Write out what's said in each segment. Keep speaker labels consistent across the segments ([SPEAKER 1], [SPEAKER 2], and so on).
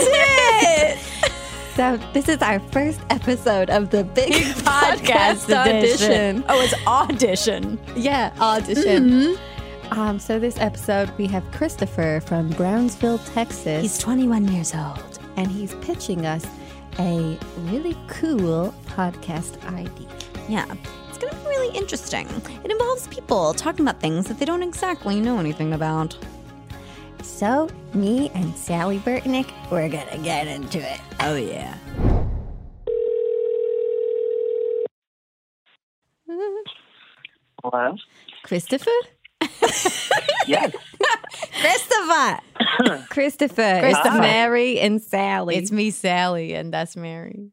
[SPEAKER 1] It. So this is our first episode of the Big, Podcast, Audition.
[SPEAKER 2] Oh, it's audition.
[SPEAKER 1] Yeah, audition. Um, so this episode we have Christopher from Brownsville, Texas.
[SPEAKER 2] He's 21 years old.
[SPEAKER 1] and he's pitching us a really cool podcast idea.
[SPEAKER 2] Yeah. It's going to be really interesting. It involves people talking about things that they don't exactly know anything about.
[SPEAKER 1] So me and Sally Burtnick, we're gonna get into it.
[SPEAKER 2] Oh, yeah.
[SPEAKER 3] Hello?
[SPEAKER 1] Christopher?
[SPEAKER 3] Yes.
[SPEAKER 1] Christopher! Christopher. It's
[SPEAKER 3] Hi.
[SPEAKER 1] Mary and Sally.
[SPEAKER 2] It's me, Sally, and that's Mary.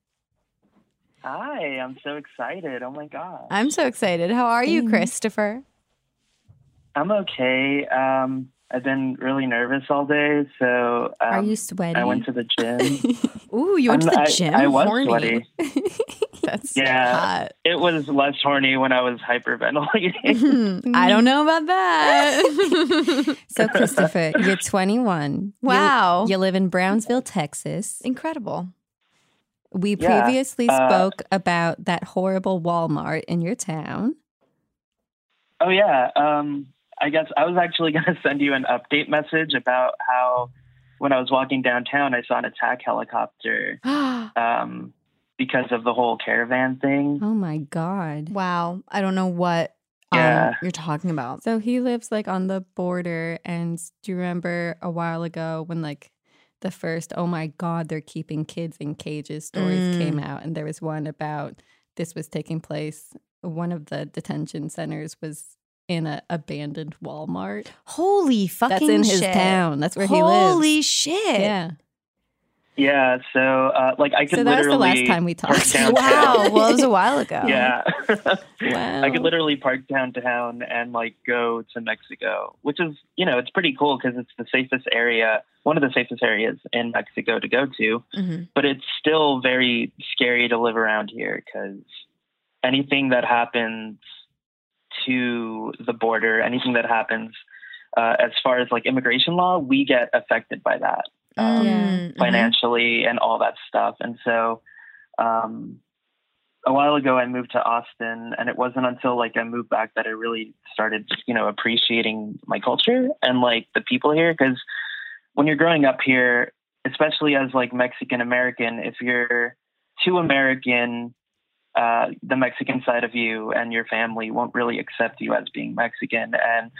[SPEAKER 3] Hi, I'm so excited. Oh my god.
[SPEAKER 2] I'm so excited. How are you, Christopher?
[SPEAKER 3] I'm okay. Um, I've been really nervous all day, so um,
[SPEAKER 1] Are you sweaty?
[SPEAKER 3] I went to the gym.
[SPEAKER 2] Ooh, you went to
[SPEAKER 3] I'm-
[SPEAKER 2] the gym?
[SPEAKER 3] I, was
[SPEAKER 2] Horny.
[SPEAKER 3] sweaty.
[SPEAKER 2] That's
[SPEAKER 3] Yeah.
[SPEAKER 2] hot.
[SPEAKER 3] It was less horny when I was hyperventilating.
[SPEAKER 2] Hmm, I don't know about that.
[SPEAKER 1] so, Christopher, you're 21. You-
[SPEAKER 2] Wow.
[SPEAKER 1] You, live in Brownsville, Texas.
[SPEAKER 2] Incredible.
[SPEAKER 1] We
[SPEAKER 3] Yeah,
[SPEAKER 1] previously
[SPEAKER 3] uh,
[SPEAKER 1] spoke about that horrible Walmart in your town.
[SPEAKER 3] oh yeah. Um, I guess I was actually going to send you an update message about how when I was walking downtown, I saw an attack helicopter um, because of the whole caravan thing.
[SPEAKER 1] Oh my God.
[SPEAKER 2] wow. I don't know what um, you're talking about.
[SPEAKER 1] So he lives like on the border. And do you remember a while ago when like the first, oh my God, they're keeping kids in cages stories
[SPEAKER 2] Mm.
[SPEAKER 1] came out? And there was one about this was taking place. One of the detention centers was in an abandoned Walmart.
[SPEAKER 2] Holy fucking
[SPEAKER 1] That's in his
[SPEAKER 2] shit.
[SPEAKER 1] town. That's where he lives.
[SPEAKER 2] Holy shit.
[SPEAKER 1] Yeah.
[SPEAKER 3] Yeah, so uh, like I could
[SPEAKER 1] So that was the
[SPEAKER 3] literally
[SPEAKER 1] last time we
[SPEAKER 3] park
[SPEAKER 1] talked.
[SPEAKER 3] downtown.
[SPEAKER 2] Wow. Well, it was a while ago.
[SPEAKER 3] Yeah.
[SPEAKER 1] Wow.
[SPEAKER 3] I could literally park downtown and like go to Mexico, which is, you know, it's pretty cool because it's the safest area, one of the safest areas in Mexico to go to.
[SPEAKER 2] Mhm.
[SPEAKER 3] But it's still very scary to live around here because anything that happens to the border, anything that happens uh, as far as like immigration law, we get affected by that um,
[SPEAKER 1] Yeah.
[SPEAKER 2] Mhm.
[SPEAKER 3] financially and all that stuff. And so, um, a while ago, I moved to Austin, and it wasn't until like I moved back that I really started, you know, appreciating my culture and like the people here. Because when you're growing up here, especially as like Mexican American, if you're too American, uh, the Mexican side of you and your family won't really accept you as being Mexican. And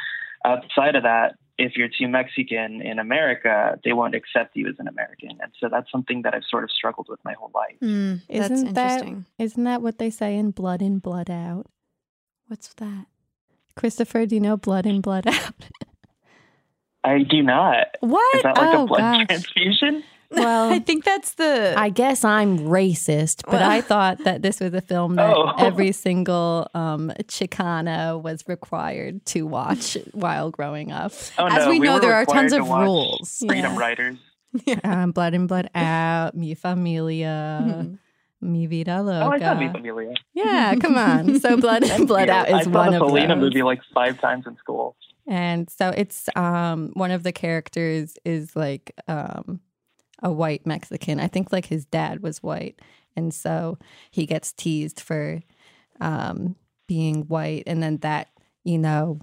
[SPEAKER 3] outside of that, if you're too Mexican in America, they won't accept you as an American. And so that's something that I've sort of struggled with my whole life.
[SPEAKER 2] Mm,
[SPEAKER 1] Isn't that
[SPEAKER 2] interesting.
[SPEAKER 1] isn't that what they say in Blood in Blood Out?
[SPEAKER 2] What's that?
[SPEAKER 1] Christopher, do you know Blood in Blood Out?
[SPEAKER 3] I do not.
[SPEAKER 2] What?
[SPEAKER 3] Is that like
[SPEAKER 1] Oh,
[SPEAKER 3] a blood
[SPEAKER 1] gosh.
[SPEAKER 3] transfusion?
[SPEAKER 1] Well,
[SPEAKER 2] I think that's the.
[SPEAKER 1] I guess I'm racist, but
[SPEAKER 2] Well-
[SPEAKER 1] I thought that this was a film that
[SPEAKER 3] Oh.
[SPEAKER 1] every single um, Chicana was required to watch while growing up.
[SPEAKER 3] Oh,
[SPEAKER 2] As
[SPEAKER 3] no,
[SPEAKER 2] we know, there are tons
[SPEAKER 3] to
[SPEAKER 2] of
[SPEAKER 3] watch
[SPEAKER 2] rules.
[SPEAKER 3] Freedom
[SPEAKER 1] Yeah.
[SPEAKER 3] Riders.
[SPEAKER 1] Um, Blood and Blood Out, Mi Familia,
[SPEAKER 2] Mhm.
[SPEAKER 1] Mi vida Loca.
[SPEAKER 3] Oh, I saw
[SPEAKER 1] loca.
[SPEAKER 3] Viva Amelia.
[SPEAKER 1] yeah, come on. So Blood and Blood Out
[SPEAKER 3] I
[SPEAKER 1] is
[SPEAKER 3] saw
[SPEAKER 1] one
[SPEAKER 3] the
[SPEAKER 1] of
[SPEAKER 3] Selena
[SPEAKER 1] those.
[SPEAKER 3] movie like five times in school.
[SPEAKER 1] And so it's um one of the characters is like um a white Mexican. I think like his dad was white. And so he gets teased for um being white and then that, you know,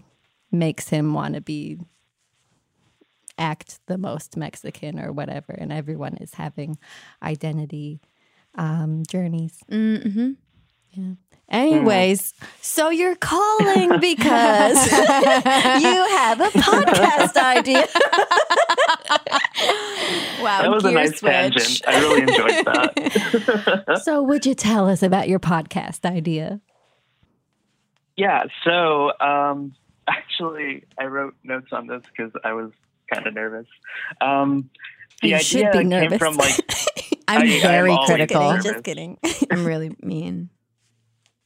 [SPEAKER 1] makes him want to be act the most Mexican or whatever and everyone is having identity um journeys.
[SPEAKER 2] Mm-hmm.
[SPEAKER 1] Anyways, so you're calling because you have a podcast idea.
[SPEAKER 2] Wow,
[SPEAKER 3] That was a
[SPEAKER 2] gear
[SPEAKER 3] nice
[SPEAKER 2] switch.
[SPEAKER 3] tangent. I really enjoyed that.
[SPEAKER 1] so, would you tell us about your podcast idea?
[SPEAKER 3] yeah. So um, actually, I wrote notes on this because I was kind of nervous. Um, the
[SPEAKER 1] You
[SPEAKER 3] idea
[SPEAKER 1] should be
[SPEAKER 3] came
[SPEAKER 1] nervous.
[SPEAKER 3] from like
[SPEAKER 2] I'm
[SPEAKER 3] I- I'm
[SPEAKER 2] very
[SPEAKER 3] always
[SPEAKER 2] critical.
[SPEAKER 1] Just kidding.
[SPEAKER 2] I'm really mean.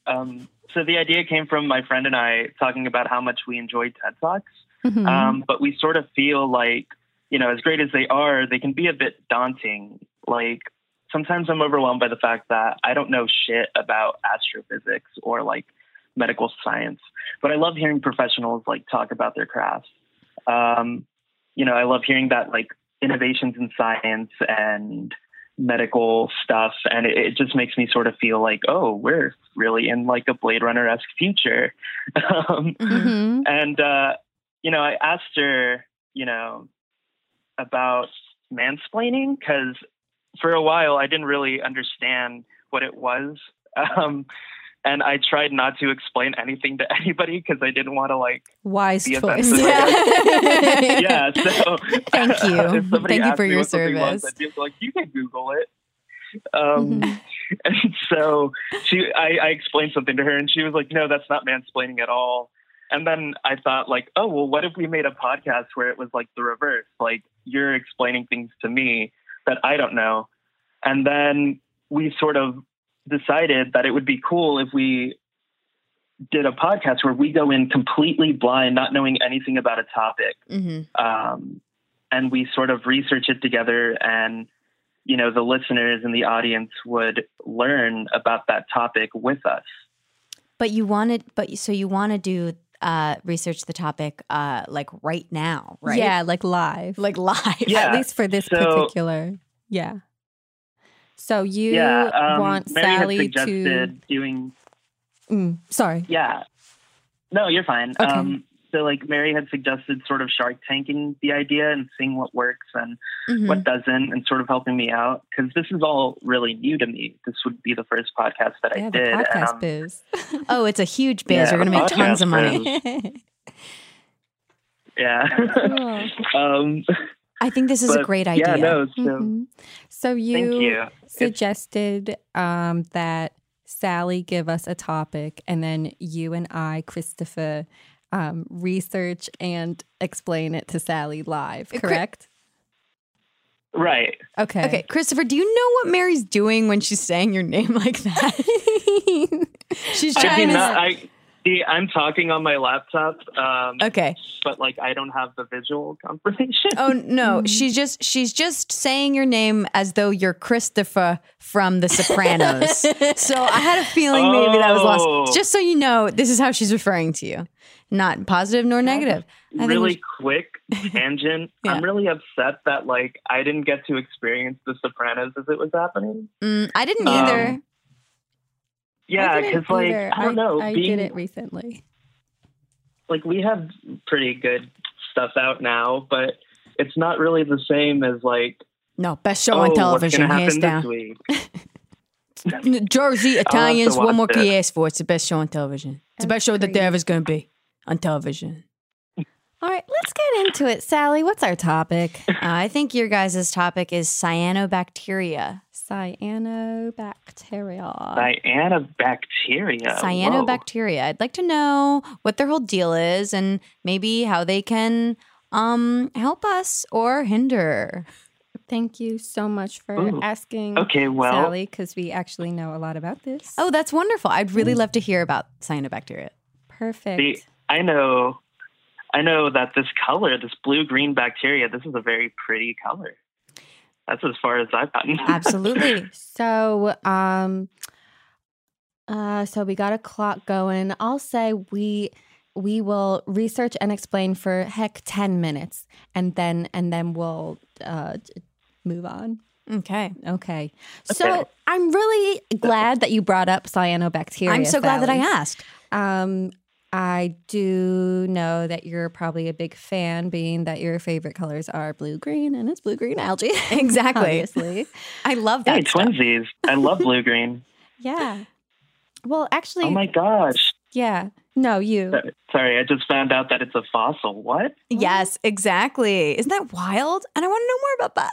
[SPEAKER 3] Um, so the idea came from my friend and I talking about how much we enjoy TED Talks.
[SPEAKER 1] Mhm.
[SPEAKER 3] Um, but we sort of feel like, you know, as great as they are, they can be a bit daunting. Like sometimes I'm overwhelmed by the fact that I don't know shit about astrophysics or like medical science, but I love hearing professionals like talk about their crafts. Um, you know, I love hearing that like innovations in science and medical stuff, and it, it just makes me sort of feel like, oh, we're really in like a Blade Runner esque future. um,
[SPEAKER 1] Mhm.
[SPEAKER 3] and uh, you know, I asked her, you know, about mansplaining because for a while I didn't really understand what it was, um, and I tried not to explain anything to anybody because I didn't want to like,
[SPEAKER 1] Wise
[SPEAKER 3] be
[SPEAKER 1] choice.
[SPEAKER 3] offensive.
[SPEAKER 2] Yeah.
[SPEAKER 3] yeah. So
[SPEAKER 2] Thank you. Thank you for your
[SPEAKER 3] was,
[SPEAKER 2] service.
[SPEAKER 3] I'd be like, you can Google it. Um,
[SPEAKER 1] Mhm.
[SPEAKER 3] and so she, I, I explained something to her, and she was like, "No, that's not mansplaining at all." And then I thought, like, oh well, what if we made a podcast where it was like the reverse, like you're explaining things to me that I don't know, and then we sort of decided that it would be cool if we did a podcast where we go in completely blind, not knowing anything about a topic,
[SPEAKER 2] hmm
[SPEAKER 3] um, and we sort of research it together and you know the listeners and the audience would learn about that topic with us
[SPEAKER 2] But you wanted, but so you want to do uh, research the topic uh, like right now, right?
[SPEAKER 1] Yeah, like live.
[SPEAKER 2] like live.
[SPEAKER 3] Yeah.
[SPEAKER 1] At least for this
[SPEAKER 3] So-
[SPEAKER 1] particular. Yeah. So you
[SPEAKER 3] yeah um,
[SPEAKER 1] want
[SPEAKER 3] mary
[SPEAKER 1] Sally to.
[SPEAKER 3] doing
[SPEAKER 1] Mm, sorry.
[SPEAKER 3] yeah no you're fine
[SPEAKER 1] Okay.
[SPEAKER 3] um, so like mary had suggested sort of shark tanking the idea and seeing what works and
[SPEAKER 2] Mhm.
[SPEAKER 3] what doesn't and sort of helping me out because this is all really new to me this would be the first podcast that
[SPEAKER 1] Yeah,
[SPEAKER 3] i did
[SPEAKER 1] podcast
[SPEAKER 3] um,
[SPEAKER 1] biz.
[SPEAKER 2] Oh, it's a huge biz.
[SPEAKER 3] Yeah,
[SPEAKER 2] You're gonna make tons of money.
[SPEAKER 3] yeah
[SPEAKER 1] Cool.
[SPEAKER 3] um,
[SPEAKER 2] I think this is a great idea.
[SPEAKER 3] yeah no so
[SPEAKER 1] Mhm. So you,
[SPEAKER 3] you
[SPEAKER 1] suggested um, that Sally give us a topic, and then you and I, Christopher, um, research and explain it to Sally live.
[SPEAKER 2] Uh, Chri-
[SPEAKER 1] Correct?
[SPEAKER 3] right
[SPEAKER 1] Okay.
[SPEAKER 2] Okay, Christopher, do you know what Mary's doing when she's saying your name like that? she's
[SPEAKER 3] I do
[SPEAKER 2] trying to.
[SPEAKER 3] not. I see. I'm talking on my laptop, um,
[SPEAKER 2] okay.
[SPEAKER 3] but like I don't have the visual confirmation.
[SPEAKER 2] Oh no, she's just she's just saying your name as though you're Christopher from The Sopranos. so I had a feeling maybe that was
[SPEAKER 3] Oh.
[SPEAKER 2] lost. Just so you know, this is how she's referring to you. Not positive nor negative. I think
[SPEAKER 3] really
[SPEAKER 2] we
[SPEAKER 3] quick tangent.
[SPEAKER 2] Yeah.
[SPEAKER 3] I'm really upset that like I didn't get to experience The Sopranos as it was happening.
[SPEAKER 2] Mm, I didn't
[SPEAKER 3] Um,
[SPEAKER 2] either.
[SPEAKER 3] Yeah,
[SPEAKER 1] I
[SPEAKER 3] because like
[SPEAKER 1] either.
[SPEAKER 3] I don't know,
[SPEAKER 1] I
[SPEAKER 3] being
[SPEAKER 1] did it recently.
[SPEAKER 3] like we have pretty good stuff out now, but it's not really the same as like
[SPEAKER 2] no, best show
[SPEAKER 3] oh,
[SPEAKER 2] on television, hands down. Jersey Italians, what
[SPEAKER 3] watch
[SPEAKER 2] more can you ask for? It's the best show on television. It's the best show that there ever is going to be on television.
[SPEAKER 1] All right, let's get into it. Sally, what's our topic?
[SPEAKER 2] Uh, I think your guys' topic is cyanobacteria.
[SPEAKER 1] Cyanobacteria.
[SPEAKER 3] Cyanobacteria. Whoa.
[SPEAKER 2] Cyanobacteria. I'd like to know what their whole deal is and maybe how they can um help us or hinder.
[SPEAKER 1] Thank you so much for
[SPEAKER 3] Ooh.
[SPEAKER 1] asking
[SPEAKER 3] Okay, well,
[SPEAKER 1] Sally, because we actually know a lot about this.
[SPEAKER 2] Oh, that's wonderful. I'd really love to hear about cyanobacteria.
[SPEAKER 1] perfect.
[SPEAKER 3] See, I know, I know that this color, this blue green bacteria, this is a very pretty color. that's as far as I've gotten.
[SPEAKER 2] Absolutely.
[SPEAKER 1] So, um, uh, so we got a clock going. I'll say we we will research and explain for heck ten minutes, and then and then we'll uh, move on.
[SPEAKER 2] Okay.
[SPEAKER 1] Okay. So
[SPEAKER 3] Okay.
[SPEAKER 1] I'm really glad that you brought up cyanobacteria.
[SPEAKER 2] I'm so glad that I asked.
[SPEAKER 1] Um, I do know that you're probably a big fan, being that your favorite colors are blue green, and it's blue green algae.
[SPEAKER 2] Exactly.
[SPEAKER 1] Obviously.
[SPEAKER 2] I love that.
[SPEAKER 3] Hey,
[SPEAKER 2] stuff.
[SPEAKER 3] twinsies! I love blue green.
[SPEAKER 1] Yeah. Well, actually,
[SPEAKER 3] Oh my gosh!
[SPEAKER 1] yeah. No, you.
[SPEAKER 3] Sorry, I just found out that it's a fossil. What?
[SPEAKER 2] Yes, exactly. Isn't that wild? And I want to know more about that.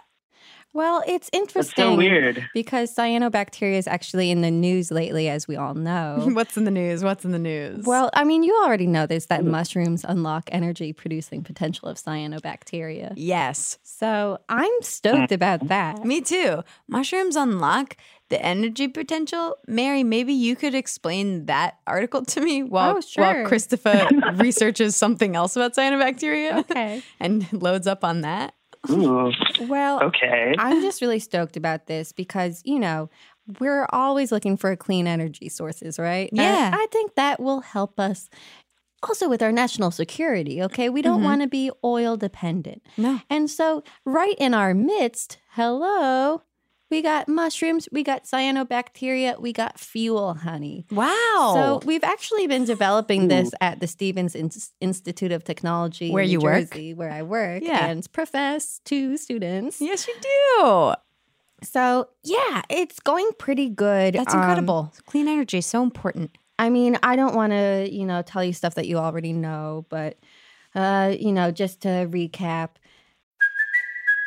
[SPEAKER 1] Well, it's
[SPEAKER 3] That's
[SPEAKER 1] interesting.
[SPEAKER 3] so weird.
[SPEAKER 1] Because cyanobacteria is actually in the news lately, as we all know.
[SPEAKER 2] What's in the news? What's in the news?
[SPEAKER 1] well, I mean, you already know this that mm-hmm. mushrooms unlock energy producing potential of cyanobacteria.
[SPEAKER 2] yes.
[SPEAKER 1] So I'm stoked about mm-hmm. that.
[SPEAKER 2] Me too. Mushrooms unlock the energy potential. Mary, maybe you could explain that article to me while,
[SPEAKER 1] Oh, sure.
[SPEAKER 2] while Christopher researches something else about cyanobacteria
[SPEAKER 1] Okay.
[SPEAKER 2] and loads up on that.
[SPEAKER 3] Ooh,
[SPEAKER 1] Well,
[SPEAKER 3] okay.
[SPEAKER 1] I'm just really stoked about this because, you know, we're always looking for clean energy sources, right? And
[SPEAKER 2] Yeah.
[SPEAKER 1] I think that will help us also with our national security, okay? We don't
[SPEAKER 2] Mhm.
[SPEAKER 1] want to be oil dependent.
[SPEAKER 2] No.
[SPEAKER 1] And so, right in our midst, hello, we got mushrooms, we got cyanobacteria, we got fuel honey.
[SPEAKER 2] Wow.
[SPEAKER 1] So we've actually been developing this at the Stevens In- Institute of Technology,
[SPEAKER 2] Where you work?
[SPEAKER 1] Where I work,
[SPEAKER 2] Yeah.
[SPEAKER 1] and profess to students.
[SPEAKER 2] yes, you do.
[SPEAKER 1] So yeah, it's going pretty good.
[SPEAKER 2] That's
[SPEAKER 1] Um,
[SPEAKER 2] incredible. Clean energy is so important.
[SPEAKER 1] I mean, I don't want to, you know, tell you stuff that you already know, but uh, you know, just to recap,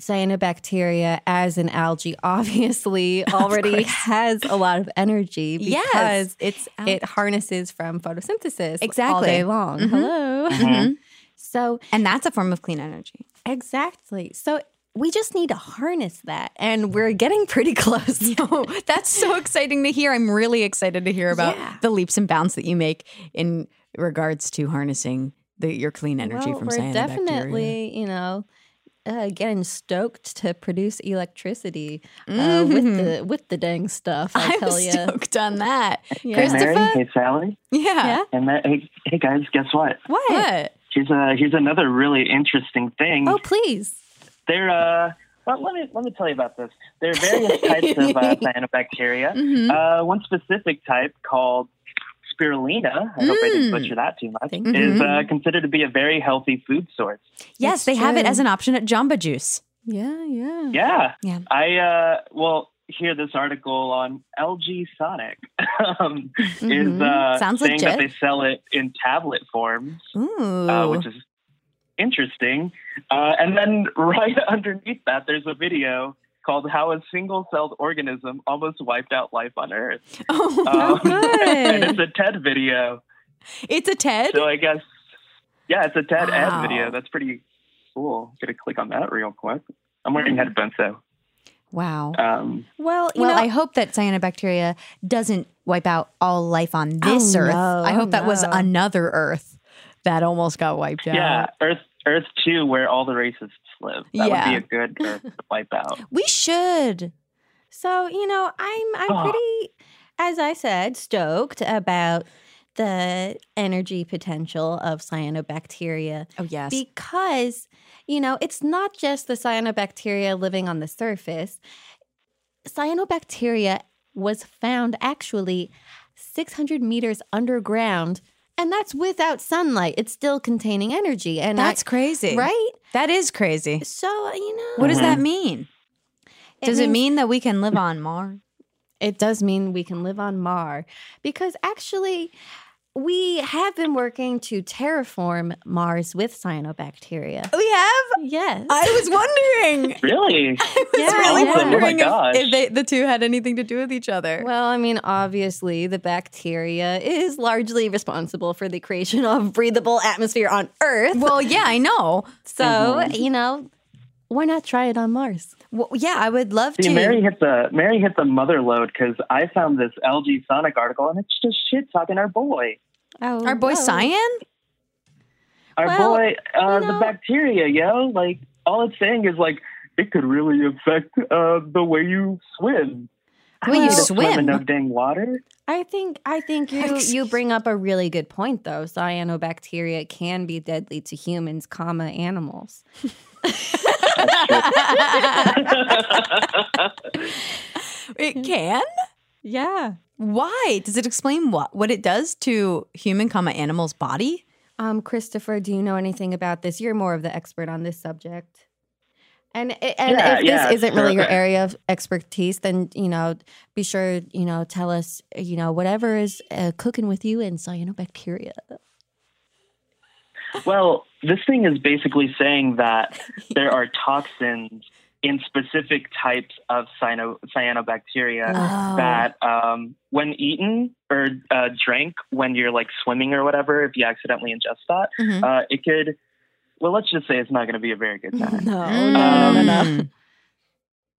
[SPEAKER 1] Cyanobacteria as an algae obviously already has a lot of energy because
[SPEAKER 2] Yes, it's al-
[SPEAKER 1] it harnesses from photosynthesis exactly. all
[SPEAKER 2] Exactly.
[SPEAKER 1] day long.
[SPEAKER 2] Mhm.
[SPEAKER 1] Hello.
[SPEAKER 2] Mhm.
[SPEAKER 1] So
[SPEAKER 2] And that's a form of clean energy.
[SPEAKER 1] exactly. So we just need to harness that and we're getting pretty close.
[SPEAKER 2] Yo, that's so exciting to hear. I'm really excited to hear about
[SPEAKER 1] Yeah.
[SPEAKER 2] the leaps and bounds that you make in regards to harnessing the, your clean energy
[SPEAKER 1] well,
[SPEAKER 2] from
[SPEAKER 1] we're
[SPEAKER 2] cyanobacteria.
[SPEAKER 1] definitely, you know, uh, getting stoked to produce electricity uh, with the with the dang stuff. I
[SPEAKER 2] Mm-hmm. I'm
[SPEAKER 1] tell you,
[SPEAKER 2] stoked on that.
[SPEAKER 1] Yeah.
[SPEAKER 3] Hey, Mary.
[SPEAKER 2] Christopher?
[SPEAKER 3] Hey, Sally.
[SPEAKER 2] Yeah.
[SPEAKER 1] Yeah?
[SPEAKER 3] And that, hey, hey, guys, guess what?
[SPEAKER 1] what?
[SPEAKER 2] What?
[SPEAKER 3] Here's a here's another really interesting thing.
[SPEAKER 1] Oh, please.
[SPEAKER 3] There, uh, well, let me let me tell you about this. There are various types of uh, cyanobacteria.
[SPEAKER 2] Mhm.
[SPEAKER 3] Uh, one specific type called spirulina, I hope I didn't
[SPEAKER 2] Mm.
[SPEAKER 3] butcher that too much,
[SPEAKER 1] Thank
[SPEAKER 3] is
[SPEAKER 2] you.
[SPEAKER 3] uh, considered to be a very healthy food source.
[SPEAKER 2] Yes,
[SPEAKER 1] That's
[SPEAKER 2] they have it as an option at Jamba Juice.
[SPEAKER 1] Yeah, yeah.
[SPEAKER 3] Yeah.
[SPEAKER 2] Yeah.
[SPEAKER 3] I, uh, well, hear this article on LG Sonic um, is
[SPEAKER 1] Mhm.
[SPEAKER 3] uh,
[SPEAKER 2] Sounds
[SPEAKER 3] saying that they sell it in tablet forms,
[SPEAKER 2] Ooh.
[SPEAKER 3] uh, which is interesting. Uh, and then right underneath that, there's a video called "How a Single-Celled Organism Almost Wiped Out Life on Earth."
[SPEAKER 2] oh,
[SPEAKER 3] Um,
[SPEAKER 1] good.
[SPEAKER 3] and it's a TED video.
[SPEAKER 2] it's a TED.
[SPEAKER 3] So I guess, yeah, it's a TED
[SPEAKER 2] Wow.
[SPEAKER 3] ad video. That's pretty cool. Gonna click on that real quick. I'm wearing headphones though.
[SPEAKER 2] wow.
[SPEAKER 3] Um,
[SPEAKER 1] Well, you
[SPEAKER 2] Well,
[SPEAKER 1] know,
[SPEAKER 2] I hope that cyanobacteria doesn't wipe out all life on this
[SPEAKER 1] Oh,
[SPEAKER 2] Earth.
[SPEAKER 1] no.
[SPEAKER 2] I hope
[SPEAKER 1] Oh,
[SPEAKER 2] that was another Earth that almost got wiped out.
[SPEAKER 3] yeah, Earth, Earth two, where all the racists live. That
[SPEAKER 2] Yeah.
[SPEAKER 3] would be a good Earth uh, to wipe out.
[SPEAKER 2] We should.
[SPEAKER 1] so you know, I'm I'm
[SPEAKER 3] Oh.
[SPEAKER 1] pretty, as I said, stoked about the energy potential of cyanobacteria
[SPEAKER 2] Oh, yes.
[SPEAKER 1] because you know it's not just the cyanobacteria living on the surface. Cyanobacteria was found actually 600 meters underground, and that's without sunlight. It's still containing energy, and I-
[SPEAKER 2] That's crazy.
[SPEAKER 1] right.
[SPEAKER 2] That is crazy.
[SPEAKER 1] So you know,
[SPEAKER 2] What does that
[SPEAKER 3] Mhm.
[SPEAKER 2] mean? Does it mean that we can live on Mars?
[SPEAKER 1] It does mean we can live on Mars because actually, we have been working to terraform Mars with cyanobacteria.
[SPEAKER 2] We have.
[SPEAKER 1] Yes.
[SPEAKER 2] I was wondering.
[SPEAKER 3] Really?
[SPEAKER 2] I was
[SPEAKER 1] Yeah,
[SPEAKER 2] really
[SPEAKER 1] yeah.
[SPEAKER 2] Oh wondering
[SPEAKER 3] Oh
[SPEAKER 2] if, if they, the two had anything to do with each other.
[SPEAKER 1] Well, I mean, obviously, the bacteria is largely responsible for the creation of breathable atmosphere on Earth.
[SPEAKER 2] Well, yeah, I know.
[SPEAKER 1] so, mm-hmm. you know, why not try it on Mars?
[SPEAKER 2] Well, yeah, I would love
[SPEAKER 3] See,
[SPEAKER 2] to.
[SPEAKER 3] Mary hit the Mary hit the mother load because I found this LG Sonic article and it's just shit talking our boy,
[SPEAKER 1] Oh,
[SPEAKER 2] Our boy
[SPEAKER 1] well.
[SPEAKER 2] Cyan?
[SPEAKER 3] our
[SPEAKER 1] Well,
[SPEAKER 3] boy, uh,
[SPEAKER 1] you
[SPEAKER 3] the bacteria, yo. Like all it's saying is like it could really affect uh, the way you swim.
[SPEAKER 2] The way you
[SPEAKER 3] I to swim in
[SPEAKER 2] swim?
[SPEAKER 3] no dang water.
[SPEAKER 1] I think I think you you bring up a really good point though. Cyanobacteria can be deadly to humans, comma animals.
[SPEAKER 2] It can?
[SPEAKER 1] Yeah.
[SPEAKER 2] Why? Does it explain what what it does to human, comma animal's body?
[SPEAKER 1] Um, Christopher, do you know anything about this? You're more of the expert on this subject. And and
[SPEAKER 3] Yeah,
[SPEAKER 1] if
[SPEAKER 3] yeah,
[SPEAKER 1] this isn't really your area of expertise, then you know, be sure you know tell us you know whatever is uh, cooking with you in cyanobacteria.
[SPEAKER 3] Well, this thing is basically saying that there are toxins in specific types of cyano- cyanobacteria
[SPEAKER 2] Oh.
[SPEAKER 3] that, um, when eaten or uh, drank when you're like swimming or whatever, if you accidentally ingest that,
[SPEAKER 2] Mhm.
[SPEAKER 3] uh, it could. Well, let's just say it's not going to be a very good time.
[SPEAKER 1] No, no, no, no, no.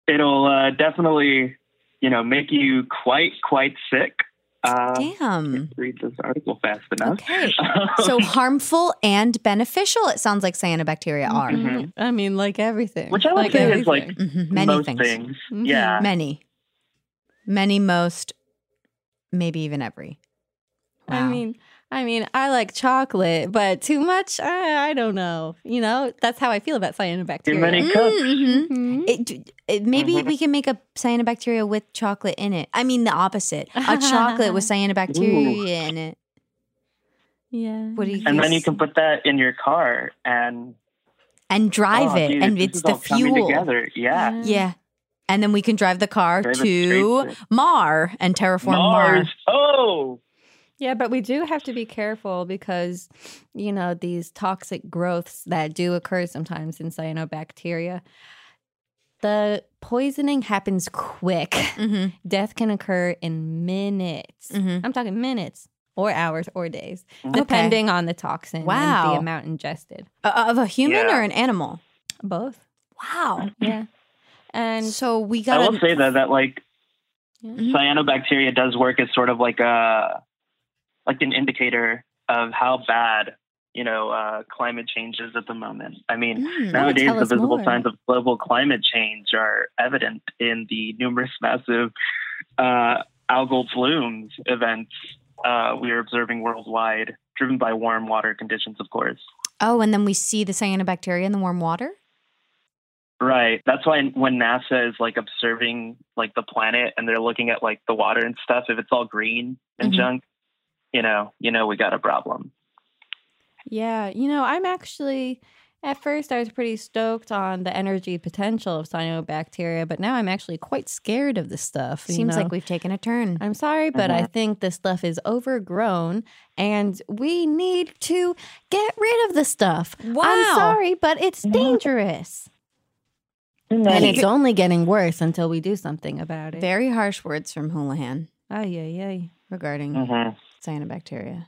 [SPEAKER 3] It'll uh, definitely, you know, make you quite quite sick. Uh,
[SPEAKER 2] Damn.
[SPEAKER 3] read this article fast enough.
[SPEAKER 2] Okay. So harmful and beneficial, it sounds like cyanobacteria are.
[SPEAKER 3] Mhm.
[SPEAKER 1] I mean, like everything.
[SPEAKER 3] Which I would
[SPEAKER 1] like
[SPEAKER 3] say is like
[SPEAKER 1] everything.
[SPEAKER 2] Mhm. Many
[SPEAKER 3] most
[SPEAKER 2] things.
[SPEAKER 1] Mhm.
[SPEAKER 3] Yeah.
[SPEAKER 2] Many. Many, most, maybe even every.
[SPEAKER 1] I mean, I mean, I like chocolate, but too much, I, I don't know. You know, that's how I feel about cyanobacteria.
[SPEAKER 3] Too many cups.
[SPEAKER 2] Mhm.
[SPEAKER 1] Mhm.
[SPEAKER 2] It, it, maybe
[SPEAKER 3] Mhm.
[SPEAKER 2] we can make a cyanobacteria with chocolate in it. I mean, the opposite. A chocolate with cyanobacteria in it.
[SPEAKER 1] Yeah.
[SPEAKER 2] What do you
[SPEAKER 3] And then you can put that in your car and
[SPEAKER 2] and drive
[SPEAKER 3] oh,
[SPEAKER 2] it,
[SPEAKER 3] dude,
[SPEAKER 2] and it's the fuel.
[SPEAKER 3] together. Yeah.
[SPEAKER 2] Yeah, and then we can drive the car
[SPEAKER 3] Drive
[SPEAKER 2] to
[SPEAKER 3] straight to-
[SPEAKER 2] Mar and terraform Mar.
[SPEAKER 3] Mars. Oh,
[SPEAKER 1] Yeah, but we do have to be careful because, you know, these toxic growths that do occur sometimes in cyanobacteria, the poisoning happens quick.
[SPEAKER 2] hmm
[SPEAKER 1] Death can occur in minutes.
[SPEAKER 2] Mhm.
[SPEAKER 1] I'm talking minutes or hours or days, depending on the toxin and the amount ingested.
[SPEAKER 2] Uh, Of a human
[SPEAKER 3] Yeah.
[SPEAKER 2] or an animal?
[SPEAKER 1] Both.
[SPEAKER 2] Wow.
[SPEAKER 1] Yeah. And
[SPEAKER 2] So we got.
[SPEAKER 3] I will say that that like
[SPEAKER 2] Mhm.
[SPEAKER 3] cyanobacteria does work as sort of like a like an indicator of how bad you know uh, climate change is at the moment. I mean,
[SPEAKER 2] Mm.
[SPEAKER 3] nowadays the visible
[SPEAKER 1] more.
[SPEAKER 3] signs of global climate change are evident in the numerous massive uh, algal blooms events uh, we are observing worldwide, driven by warm water conditions, of course.
[SPEAKER 2] Oh, and then we see the cyanobacteria in the warm water.
[SPEAKER 3] Right. That's why when NASA is like observing like the planet and they're looking at like the water and stuff, if it's all green and
[SPEAKER 2] Mhm.
[SPEAKER 3] junk, you know, you know we got a problem.
[SPEAKER 1] Yeah, you know, I'm actually at first I was pretty stoked on the energy potential of cyanobacteria, but now I'm actually quite scared of this stuff. you
[SPEAKER 2] Seems
[SPEAKER 1] know?
[SPEAKER 2] like we've taken a turn.
[SPEAKER 1] I'm sorry, but I mm-hmm. think this stuff is overgrown and we need to get rid of the stuff.
[SPEAKER 2] Wow.
[SPEAKER 1] I'm sorry, but it's mm-hmm. dangerous. Mm-hmm. And it's only getting worse until we do something about it.
[SPEAKER 2] Very harsh words from Houlihan
[SPEAKER 1] Ay, ay, ay.
[SPEAKER 2] regarding
[SPEAKER 3] Mhm.
[SPEAKER 2] Cyanobacteria.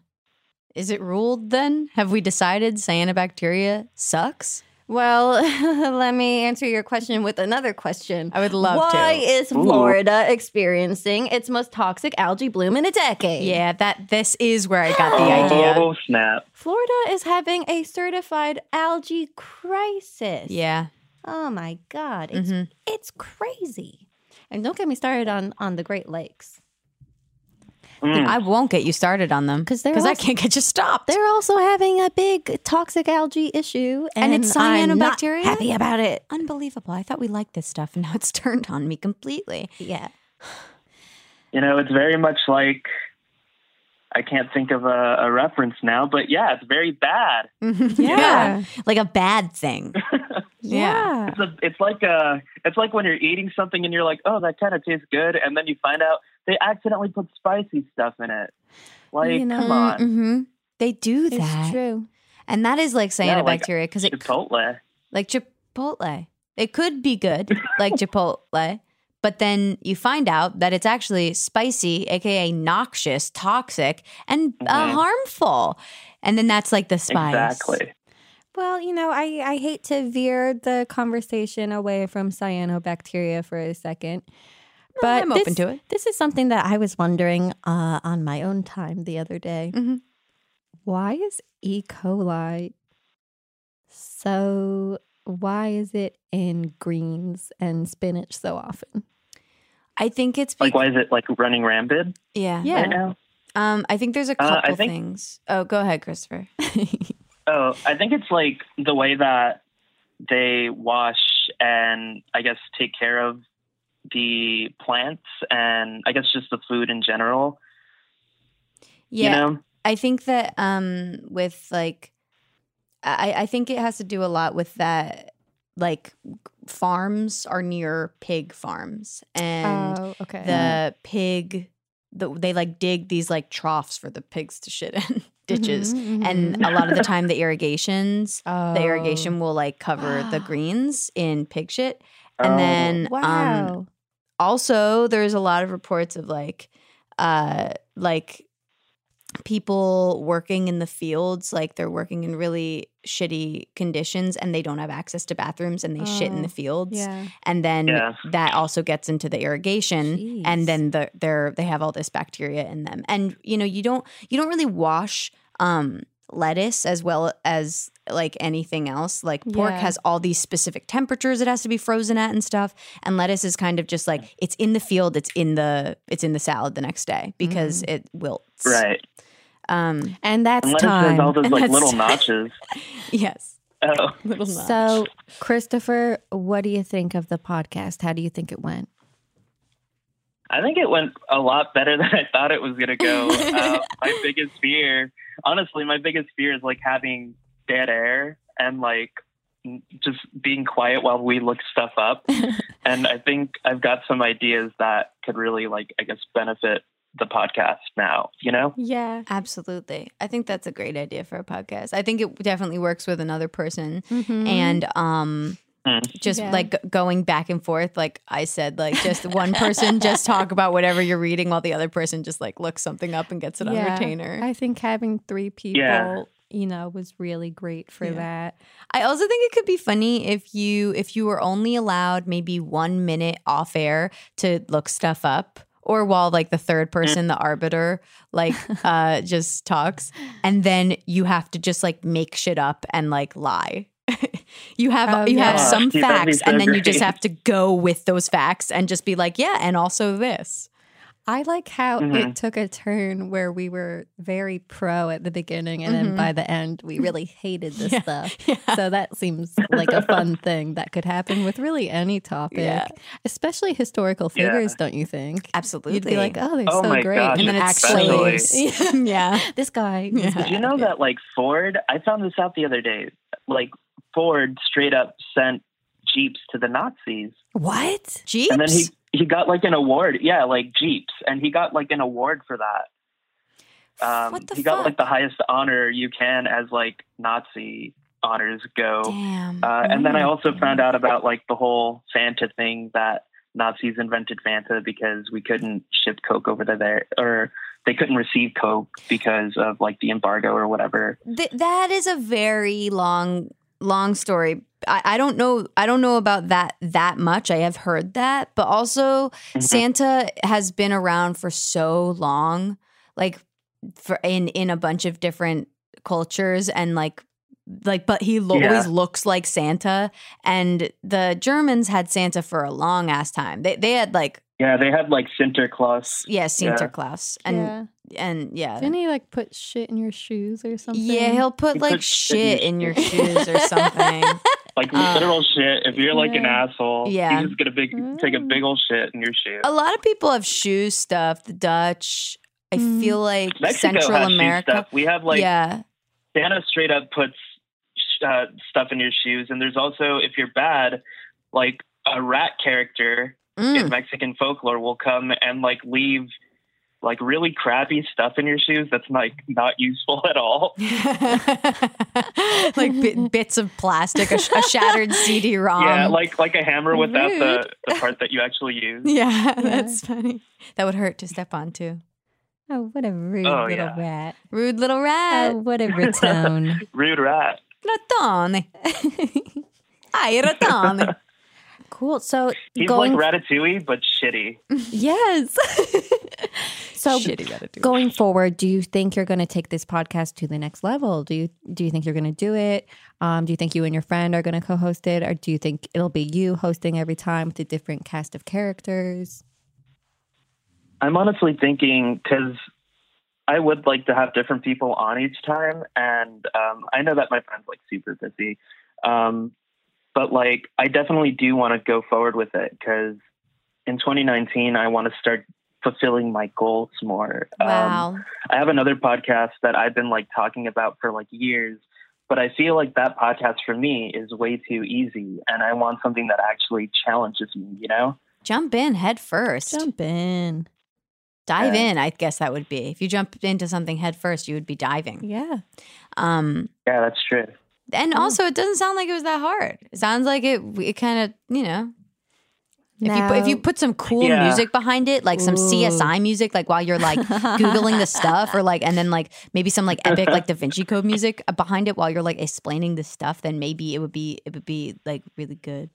[SPEAKER 2] Is it ruled then? Have we decided cyanobacteria sucks?
[SPEAKER 1] Well, let me answer your question with another question.
[SPEAKER 2] I would love
[SPEAKER 1] Why
[SPEAKER 2] to.
[SPEAKER 1] Why is Florida experiencing its most toxic algae bloom in a decade?
[SPEAKER 2] Yeah, that this is where I got the idea.
[SPEAKER 3] Oh snap!
[SPEAKER 1] Florida is having a certified algae crisis.
[SPEAKER 2] Yeah.
[SPEAKER 1] Oh my God. It's
[SPEAKER 2] Mhm.
[SPEAKER 1] it's crazy. And don't get me started on on the Great Lakes.
[SPEAKER 3] Mm.
[SPEAKER 2] I won't get you started on them
[SPEAKER 1] 'Cause they're
[SPEAKER 2] because I can't get you stopped.
[SPEAKER 1] They're also having a big toxic algae issue,
[SPEAKER 2] And it's
[SPEAKER 1] I'm not
[SPEAKER 2] cyanobacteria?
[SPEAKER 1] happy about it.
[SPEAKER 2] Unbelievable. I thought we liked this stuff and now it's turned on me completely.
[SPEAKER 1] Yeah.
[SPEAKER 3] You know, it's very much like I can't think of a, a reference now, but yeah, it's very bad.
[SPEAKER 2] yeah. Like a bad thing.
[SPEAKER 1] Yeah.
[SPEAKER 3] It's a, it's like a, it's like when you're eating something and you're like, oh, that kind of tastes good, and then you find out they accidentally put spicy stuff in it. Like,
[SPEAKER 1] You know,
[SPEAKER 3] come on.
[SPEAKER 2] hmm They do
[SPEAKER 1] It's
[SPEAKER 2] that.
[SPEAKER 1] true.
[SPEAKER 2] And that is like
[SPEAKER 3] Yeah, like
[SPEAKER 2] cyanobacteria because it
[SPEAKER 3] Chipotle.
[SPEAKER 2] like Chipotle. It could be good, like Chipotle, but then you find out that it's actually spicy, aka noxious, toxic, and uh,
[SPEAKER 3] Mhm.
[SPEAKER 2] harmful. And then that's like the spice.
[SPEAKER 3] Exactly.
[SPEAKER 1] Well, you know, I, I hate to veer the conversation away from cyanobacteria for a second. But
[SPEAKER 2] I'm open to it.
[SPEAKER 1] This is something that I was wondering uh, on my own time the other day.
[SPEAKER 2] Mhm.
[SPEAKER 1] Why is E. coli so? Why is it in greens and spinach so often?
[SPEAKER 2] I think it's
[SPEAKER 3] Like, why is it like running rampant
[SPEAKER 2] yeah.
[SPEAKER 1] Yeah.
[SPEAKER 3] right now?
[SPEAKER 2] Um, I think there's a
[SPEAKER 3] Uh,
[SPEAKER 2] couple
[SPEAKER 3] think-
[SPEAKER 2] things. Oh, go ahead, Christopher.
[SPEAKER 3] Oh, I think it's like the way that they wash and I guess take care of the plants and I guess just the food in general.
[SPEAKER 2] Yeah,
[SPEAKER 3] You know?
[SPEAKER 2] I think that um with like I, I think it has to do a lot with that like farms are near pig farms and
[SPEAKER 1] oh, okay.
[SPEAKER 2] the pig the, they like dig these like troughs for the pigs to shit in ditches
[SPEAKER 1] Mhm,
[SPEAKER 2] and
[SPEAKER 1] mhm.
[SPEAKER 2] a lot of the time the irrigations
[SPEAKER 1] oh.
[SPEAKER 2] the irrigation will like cover the greens in pig shit and
[SPEAKER 3] Oh.
[SPEAKER 2] then um
[SPEAKER 1] Wow.
[SPEAKER 2] Also there's a lot of reports of like uh like people working in the fields like they're working in really shitty conditions and they don't have access to bathrooms and they shit in the
[SPEAKER 1] Oh,
[SPEAKER 2] fields
[SPEAKER 1] yeah.
[SPEAKER 2] and then
[SPEAKER 3] Yeah.
[SPEAKER 2] that also gets into the irrigation
[SPEAKER 1] Jeez.
[SPEAKER 2] and then the they're they have all this bacteria in them and you know you don't you don't really wash um lettuce as well as like anything else like pork
[SPEAKER 1] Yeah.
[SPEAKER 2] has all these specific temperatures it has to be frozen at and stuff and lettuce is kind of just like it's in the field it's in the it's in the salad the next day because
[SPEAKER 1] Mm.
[SPEAKER 2] it wilts
[SPEAKER 3] Right.
[SPEAKER 2] um
[SPEAKER 1] And that's
[SPEAKER 3] And lettuce
[SPEAKER 1] time.
[SPEAKER 3] all those
[SPEAKER 2] And
[SPEAKER 3] like
[SPEAKER 2] that's
[SPEAKER 3] little
[SPEAKER 2] time.
[SPEAKER 3] notches.
[SPEAKER 2] yes
[SPEAKER 3] Oh.
[SPEAKER 2] little notch.
[SPEAKER 1] So, Christopher, what do you think of the podcast? How do you think it went?
[SPEAKER 3] I think it went a lot better than I thought it was going to go. uh, my biggest fear, honestly, my biggest fear is like having dead air and like just being quiet while we look stuff up. and I think I've got some ideas that could really like, I guess, benefit the podcast now, you know?
[SPEAKER 1] Yeah.
[SPEAKER 2] Absolutely. I think that's a great idea for a podcast. I think it definitely works with another person.
[SPEAKER 1] Mhm.
[SPEAKER 2] And um. Just
[SPEAKER 1] Yeah.
[SPEAKER 2] like going back and forth like I said like just one person just talk about whatever you're reading while the other person just like looks something up and gets it on retainer.
[SPEAKER 1] I think having three people,
[SPEAKER 3] Yeah.
[SPEAKER 1] you know, was really great for
[SPEAKER 2] Yeah.
[SPEAKER 1] that.
[SPEAKER 2] I also think it could be funny if you if you were only allowed maybe 1 minute off air to look stuff up or while like the third person the arbiter like uh just talks and then you have to just like make shit up and like lie. you have
[SPEAKER 1] Oh,
[SPEAKER 2] you have some
[SPEAKER 3] Dude,
[SPEAKER 2] facts
[SPEAKER 3] so
[SPEAKER 2] and then you just have to go with those facts and just be like, yeah, and also this.
[SPEAKER 1] I like how
[SPEAKER 3] Mhm.
[SPEAKER 1] it took a turn where we were very pro at the beginning and then
[SPEAKER 2] Mhm.
[SPEAKER 1] by the end we really hated this
[SPEAKER 2] Yeah.
[SPEAKER 1] stuff.
[SPEAKER 2] Yeah.
[SPEAKER 1] So that seems like a fun thing that could happen with really any topic,
[SPEAKER 2] Yeah.
[SPEAKER 1] especially historical
[SPEAKER 3] Yeah.
[SPEAKER 1] figures, don't you think?
[SPEAKER 2] Absolutely.
[SPEAKER 1] You'd be like, oh, they're
[SPEAKER 3] Oh
[SPEAKER 1] so
[SPEAKER 3] my
[SPEAKER 1] great.
[SPEAKER 3] gosh,
[SPEAKER 2] and then it's
[SPEAKER 3] especially-
[SPEAKER 2] yeah.
[SPEAKER 1] this guy. was
[SPEAKER 2] Yeah.
[SPEAKER 3] Did you
[SPEAKER 1] bad.
[SPEAKER 3] know that like Ford, I found this out the other day, like Ford straight up sent Jeeps to the Nazis.
[SPEAKER 1] What?
[SPEAKER 2] Jeeps?
[SPEAKER 3] And then he he got like an award. Yeah, like Jeeps, and he got like an award for that. Um,
[SPEAKER 2] what the
[SPEAKER 3] he
[SPEAKER 2] fuck?
[SPEAKER 3] got like the highest honor you can as like Nazi honors go.
[SPEAKER 2] Damn.
[SPEAKER 3] Uh, and then I
[SPEAKER 1] Oh,
[SPEAKER 3] also found out about like the whole Fanta thing that Nazis invented Fanta because we couldn't ship Coke over to there, or they couldn't receive Coke because of like the embargo or whatever.
[SPEAKER 2] Th- that is a very long long story I, I don't know i don't know about that that much i have heard that but also
[SPEAKER 3] Mhm.
[SPEAKER 2] santa has been around for so long like for in in a bunch of different cultures and like like but he lo-
[SPEAKER 3] Yeah.
[SPEAKER 2] always looks like santa and the germans had santa for a long ass time they they had like
[SPEAKER 3] Yeah, they had like Sinterklaas.
[SPEAKER 2] yeah sinterklaas and
[SPEAKER 1] yeah.
[SPEAKER 2] and yeah
[SPEAKER 1] Didn't he like put shit in your shoes or something?
[SPEAKER 2] yeah he'll put
[SPEAKER 3] He
[SPEAKER 2] like shit in your shoes or something
[SPEAKER 3] Like
[SPEAKER 2] Uh,
[SPEAKER 3] literal shit. If you're like an asshole,
[SPEAKER 2] Yeah.
[SPEAKER 3] you just get a big take a big old shit in your shoe.
[SPEAKER 2] A lot of people have shoe stuff. The Dutch, I
[SPEAKER 1] Mm.
[SPEAKER 2] feel like
[SPEAKER 3] Mexico
[SPEAKER 2] Central America.
[SPEAKER 3] stuff. We have like
[SPEAKER 2] yeah,
[SPEAKER 3] Santa straight up puts uh, stuff in your shoes, and there's also if you're bad, like a rat character in
[SPEAKER 2] Mm.
[SPEAKER 3] Mexican folklore will come and like leave like really crappy stuff in your shoes that's like not useful at all.
[SPEAKER 2] like bit, bits of plastic, a, sh- a shattered CD-ROM.
[SPEAKER 3] yeah, like like a hammer without the,
[SPEAKER 2] rude.
[SPEAKER 3] the part that you actually use.
[SPEAKER 2] yeah, that's funny. That would hurt to step onto.
[SPEAKER 1] Oh, what a rude
[SPEAKER 3] Oh,
[SPEAKER 1] little
[SPEAKER 3] yeah.
[SPEAKER 1] rat.
[SPEAKER 2] Rude little rat.
[SPEAKER 1] Oh, what a ratone.
[SPEAKER 3] Rude rat.
[SPEAKER 2] Ratone. Ay, ratone.
[SPEAKER 1] Cool. So
[SPEAKER 3] He's
[SPEAKER 1] going
[SPEAKER 3] like Ratatouille, but shitty.
[SPEAKER 1] yes. so
[SPEAKER 2] Shitty Ratatouille.
[SPEAKER 1] going forward, do you think you're going to take this podcast to the next level? Do you do you think you're going to do it? Um, do you think you and your friend are going to co-host it, or do you think it'll be you hosting every time with a different cast of characters?
[SPEAKER 3] I'm honestly thinking because I would like to have different people on each time, and um, I know that my friend's like super busy, um, but like I definitely do want to go forward with it because in 2019 I want to start fulfilling my goals more. Um,
[SPEAKER 2] Wow.
[SPEAKER 3] I have another podcast that I've been like talking about for like years, but I feel like that podcast for me is way too easy, and I want something that actually challenges me. You know?
[SPEAKER 2] Jump in head first.
[SPEAKER 1] Jump in.
[SPEAKER 2] Dive
[SPEAKER 3] Yeah.
[SPEAKER 2] in, I guess that would be. If you jump into something head first, you would be diving.
[SPEAKER 1] Yeah.
[SPEAKER 2] Um,
[SPEAKER 3] Yeah, that's true.
[SPEAKER 2] And also, it doesn't sound like it was that hard. It sounds like it. It kind of, you know, if you put, if you put some cool
[SPEAKER 3] Yeah.
[SPEAKER 2] music behind it, like some CSI music, like while you're like googling the stuff, or like, and then like maybe some like epic like Da Vinci Code music behind it while you're like explaining the stuff, then maybe it would be it would be like really good.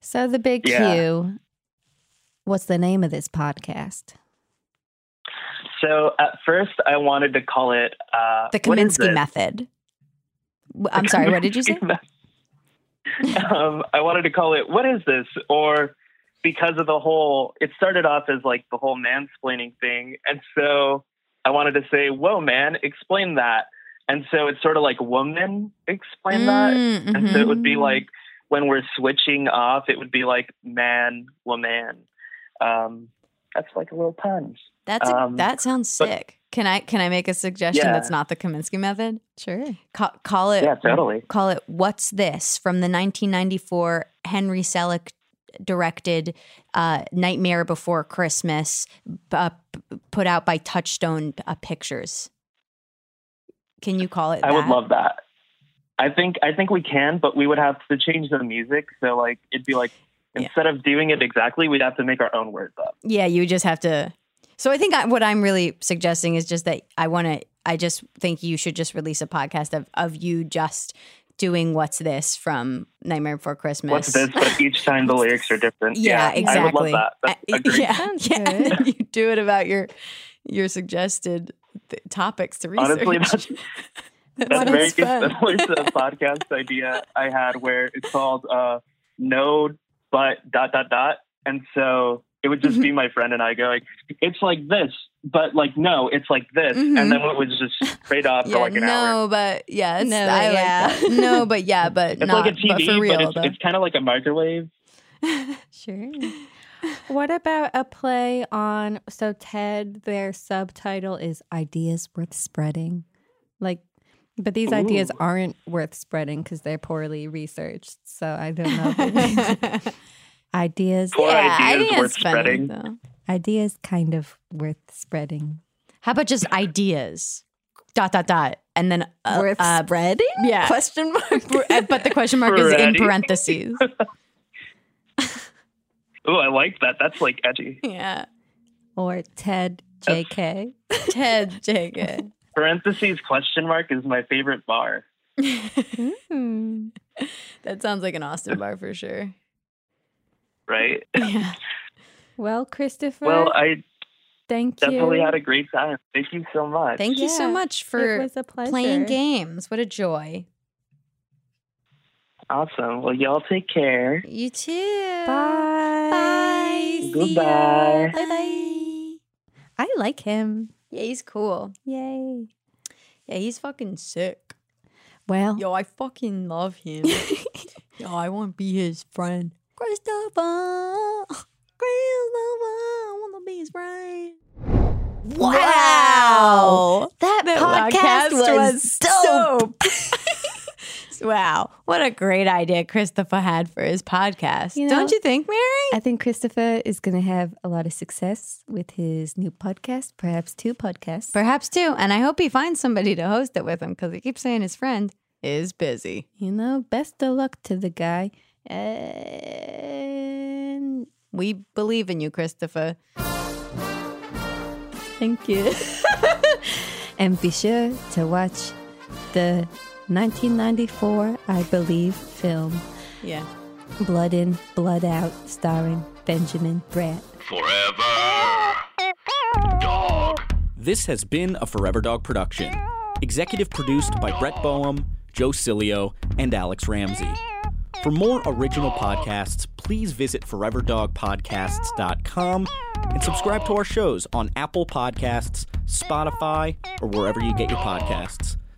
[SPEAKER 1] So the big
[SPEAKER 3] Yeah.
[SPEAKER 1] Q. What's the name of this podcast?
[SPEAKER 3] So at first, I wanted to call it uh,
[SPEAKER 2] The
[SPEAKER 3] Kominsky
[SPEAKER 2] method. I'm sorry, what did you say?
[SPEAKER 3] Um, I wanted to call it "What is this?" or because of the whole. It started off as like the whole mansplaining thing, and so I wanted to say, "Whoa, man, explain that." And so it's sort of like "Woman, explain that,"
[SPEAKER 2] Mm,
[SPEAKER 3] and so it would be
[SPEAKER 2] mhm.
[SPEAKER 3] like when we're switching off, it would be like "Man, woman." Um, that's like a little pun.
[SPEAKER 2] That's a,
[SPEAKER 3] Um,
[SPEAKER 2] that sounds
[SPEAKER 3] but-
[SPEAKER 2] sick. Can I can I make a suggestion
[SPEAKER 3] Yeah.
[SPEAKER 2] that's not the Kominsky method?
[SPEAKER 1] Sure.
[SPEAKER 2] Ca- call it
[SPEAKER 3] Yeah, totally.
[SPEAKER 2] call it "What's This" from the 1994 Henry Selick directed uh, "Nightmare Before Christmas," uh, p- put out by Touchstone uh, Pictures. Can you call it?
[SPEAKER 3] I would love that. I think I think we can, but we would have to change the music. So like it'd be like
[SPEAKER 2] Yeah.
[SPEAKER 3] instead of doing it exactly, we'd have to make our own words up.
[SPEAKER 2] Yeah, you just have to. So I think I, what I'm really suggesting is just that I want to. I just think you should just release a podcast of of you just doing what's this from Nightmare Before Christmas.
[SPEAKER 3] What's this? But each time the lyrics are different.
[SPEAKER 2] Yeah, exactly.
[SPEAKER 3] I would love that. That's
[SPEAKER 2] Uh, yeah,
[SPEAKER 1] Sounds
[SPEAKER 2] yeah. you do it about your your suggested th- topics to research.
[SPEAKER 3] Honestly, that's, that's
[SPEAKER 2] What
[SPEAKER 3] very
[SPEAKER 2] is fun.
[SPEAKER 3] similar to a podcast idea I had where it's called uh, "No But Dot Dot Dot," and so it would just be my friend and I going, "It's like this." But like no, it's like this,
[SPEAKER 2] Mhm.
[SPEAKER 3] and then it was just straight off
[SPEAKER 2] yeah,
[SPEAKER 3] for like an
[SPEAKER 2] no,
[SPEAKER 3] hour.
[SPEAKER 2] No, but yeah, it's,
[SPEAKER 1] No,
[SPEAKER 2] I
[SPEAKER 1] yeah.
[SPEAKER 2] like. No, but yeah, but
[SPEAKER 3] It's
[SPEAKER 2] not.
[SPEAKER 3] like a TV,
[SPEAKER 2] but for real,
[SPEAKER 3] but it's,
[SPEAKER 2] though.
[SPEAKER 3] it's kind of like a microwave.
[SPEAKER 1] Sure. what about a play on so Ted their subtitle is ideas worth spreading. Like but these ideas aren't worth spreading because they're poorly researched. So I don't know. ideas
[SPEAKER 3] Poor
[SPEAKER 2] yeah, I
[SPEAKER 3] ideas worth
[SPEAKER 2] it's funny,
[SPEAKER 3] spreading.
[SPEAKER 2] though.
[SPEAKER 1] ideas kind of worth spreading.
[SPEAKER 2] How about just ideas? Dot dot dot, and then uh,
[SPEAKER 1] worth
[SPEAKER 2] uh,
[SPEAKER 1] spreading?
[SPEAKER 2] yeah.
[SPEAKER 1] Question mark.
[SPEAKER 2] Uh, but the question mark is in parentheses.
[SPEAKER 3] Oh, I like that. That's like edgy.
[SPEAKER 2] yeah,
[SPEAKER 1] or Ted JK.
[SPEAKER 2] Ted JK.
[SPEAKER 3] Parentheses question mark is my favorite bar.
[SPEAKER 2] That sounds like an Austin bar for sure.
[SPEAKER 3] Right.
[SPEAKER 2] Yeah.
[SPEAKER 1] Well, Christopher,
[SPEAKER 3] Well, I
[SPEAKER 1] thank
[SPEAKER 3] definitely
[SPEAKER 1] you.
[SPEAKER 3] Definitely had a great time. Thank you so much.
[SPEAKER 2] Thank you so much for
[SPEAKER 1] a
[SPEAKER 2] playing games. What a joy.
[SPEAKER 3] Awesome. Well, y'all take care.
[SPEAKER 2] You too.
[SPEAKER 1] Bye.
[SPEAKER 2] Bye.
[SPEAKER 3] Goodbye.
[SPEAKER 2] Bye bye.
[SPEAKER 1] I like him.
[SPEAKER 2] Yeah, he's cool.
[SPEAKER 1] Yay.
[SPEAKER 2] Yeah, he's fucking sick.
[SPEAKER 1] Well,
[SPEAKER 2] Yo, I fucking love him. Yo, I want to be his friend. Christopher. Christopher. I want to be his friend. Wow.
[SPEAKER 1] that,
[SPEAKER 2] That
[SPEAKER 1] podcast, was, dope.
[SPEAKER 2] dope. Wow, what a great idea Christopher had for his podcast.
[SPEAKER 1] You know-
[SPEAKER 2] Don't you think, Mary?
[SPEAKER 1] I think Christopher is going to have a lot of success with his new podcast, perhaps two podcasts.
[SPEAKER 2] Perhaps two. And I hope he finds somebody to host it with him because he keeps saying his friend is busy.
[SPEAKER 1] you know, best of luck to the guy. And
[SPEAKER 2] We believe in you, Christopher.
[SPEAKER 1] thank you. and be sure to watch the 1994, I believe, film
[SPEAKER 2] Yeah.
[SPEAKER 1] Blood In, Blood Out, starring Benjamin Bratt.
[SPEAKER 4] Forever. Dog.
[SPEAKER 5] This has been a Forever Dog production. Executive produced by Brett Boehm, Joe Cilio, and Alex Ramsey. For more original podcasts, please visit foreverdogpodcasts.com and subscribe to our shows on Apple Podcasts, Spotify, or wherever you get your podcasts.